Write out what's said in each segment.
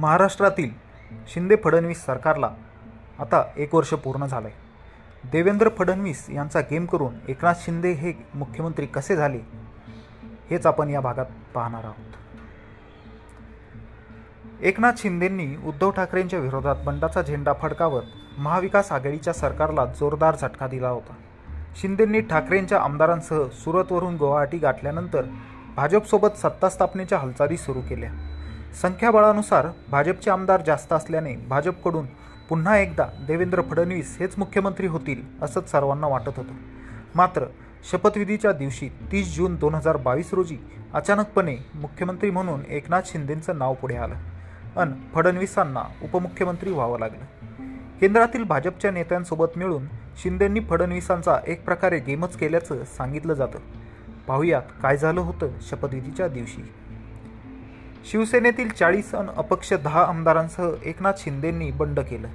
महाराष्ट्रातील शिंदे फडणवीस सरकारला आता एक वर्ष पूर्ण झालं आहे देवेंद्र फडणवीस यांचा गेम करून एकनाथ शिंदे हे मुख्यमंत्री कसे झाले हेच आपण या भागात पाहणार आहोत. एकनाथ शिंदेंनी उद्धव ठाकरेंच्या विरोधात बंडाचा झेंडा फडकावत महाविकास आघाडीच्या सरकारला जोरदार झटका दिला होता. शिंदेंनी ठाकरेंच्या आमदारांसह सुरतवरून गुवाहाटी गाठल्यानंतर भाजपसोबत सत्ता स्थापनेच्या हालचाली सुरू केल्या. संख्याबळानुसार भाजपचे आमदार जास्त असल्याने भाजपकडून पुन्हा एकदा देवेंद्र फडणवीस हेच मुख्यमंत्री होतील असंच सर्वांना वाटत होतं. मात्र शपथविधीच्या दिवशी तीस जून दोन हजार बावीस रोजी अचानकपणे मुख्यमंत्री म्हणून एकनाथ शिंदेंचं नाव पुढे आलं अन फडणवीसांना उपमुख्यमंत्री व्हावं लागलं. केंद्रातील भाजपच्या नेत्यांसोबत मिळून शिंदेंनी फडणवीसांचा एक प्रकारे गेमच केल्याचं सांगितलं जातं. पाहुयात काय झालं होतं शपथविधीच्या दिवशी. शिवसेनेतील चाळीस अन अपक्ष दहा आमदारांसह एकनाथ शिंदेंनी बंड केलं.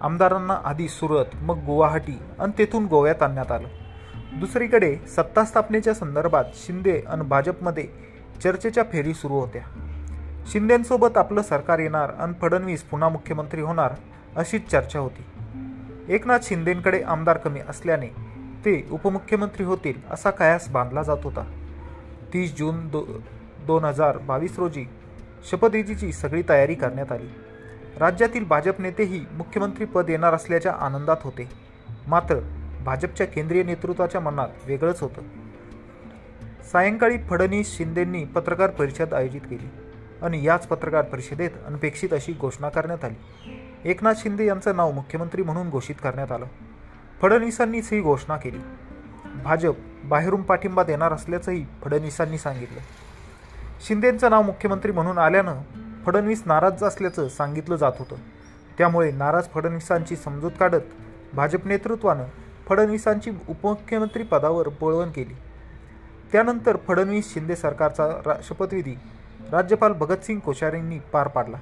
आमदारांना आधी सुरत मग गुवाहाटी आणि तेथून गोव्यात आणण्यात आलं. दुसरीकडे सत्ता स्थापनेच्या संदर्भात शिंदे आणि भाजपमध्ये चर्चेच्या फेरी सुरू होत्या. शिंदेंसोबत आपलं सरकार येणार आणि फडणवीस पुन्हा मुख्यमंत्री होणार अशीच चर्चा होती. एकनाथ शिंदेंकडे आमदार कमी असल्याने ते उपमुख्यमंत्री होतील असा कयास बांधला जात होता. तीस जून दो दोन हजार बावीस रोजी शपथविधीची सगळी तयारी करण्यात आली. राज्यातील भाजप नेतेही मुख्यमंत्रीपद येणार असल्याच्या आनंदात होते. मात्र भाजपच्या केंद्रीय नेतृत्वाच्या मनात वेगळंच होतं. सायंकाळी फडणवीस शिंदेंनी पत्रकार परिषद आयोजित केली आणि याच पत्रकार परिषदेत अनपेक्षित अशी घोषणा करण्यात आली. एकनाथ शिंदे यांचं नाव मुख्यमंत्री म्हणून घोषित करण्यात आलं. फडणवीसांनीच ही घोषणा केली. भाजप बाहेरून पाठिंबा देणार असल्याचंही फडणवीसांनी सांगितलं. शिंदेंचं नाव मुख्यमंत्री म्हणून आल्यानं फडणवीस नाराज असल्याचं सांगितलं जात होतं. त्यामुळे नाराज फडणवीसांची समजूत काढत भाजप नेतृत्वानं फडणवीसांची उपमुख्यमंत्री पदावर बोळवण केली. त्यानंतर फडणवीस शिंदे सरकारचा रा शपथविधी राज्यपाल भगतसिंग कोश्यारींनी पार पाडला.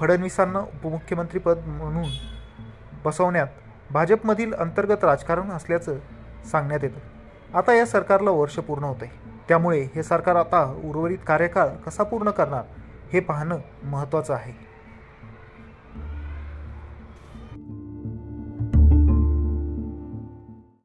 फडणवीसांना उपमुख्यमंत्रीपद म्हणून बसवण्यात भाजपमधील अंतर्गत राजकारण असल्याचं सांगण्यात येतं. आता या सरकारला वर्ष पूर्ण होत आहे त्यामुळे हे सरकार आता उर्वरित कार्यकाळ कसा पूर्ण करणार हे पाहणं महत्त्वाचं आहे.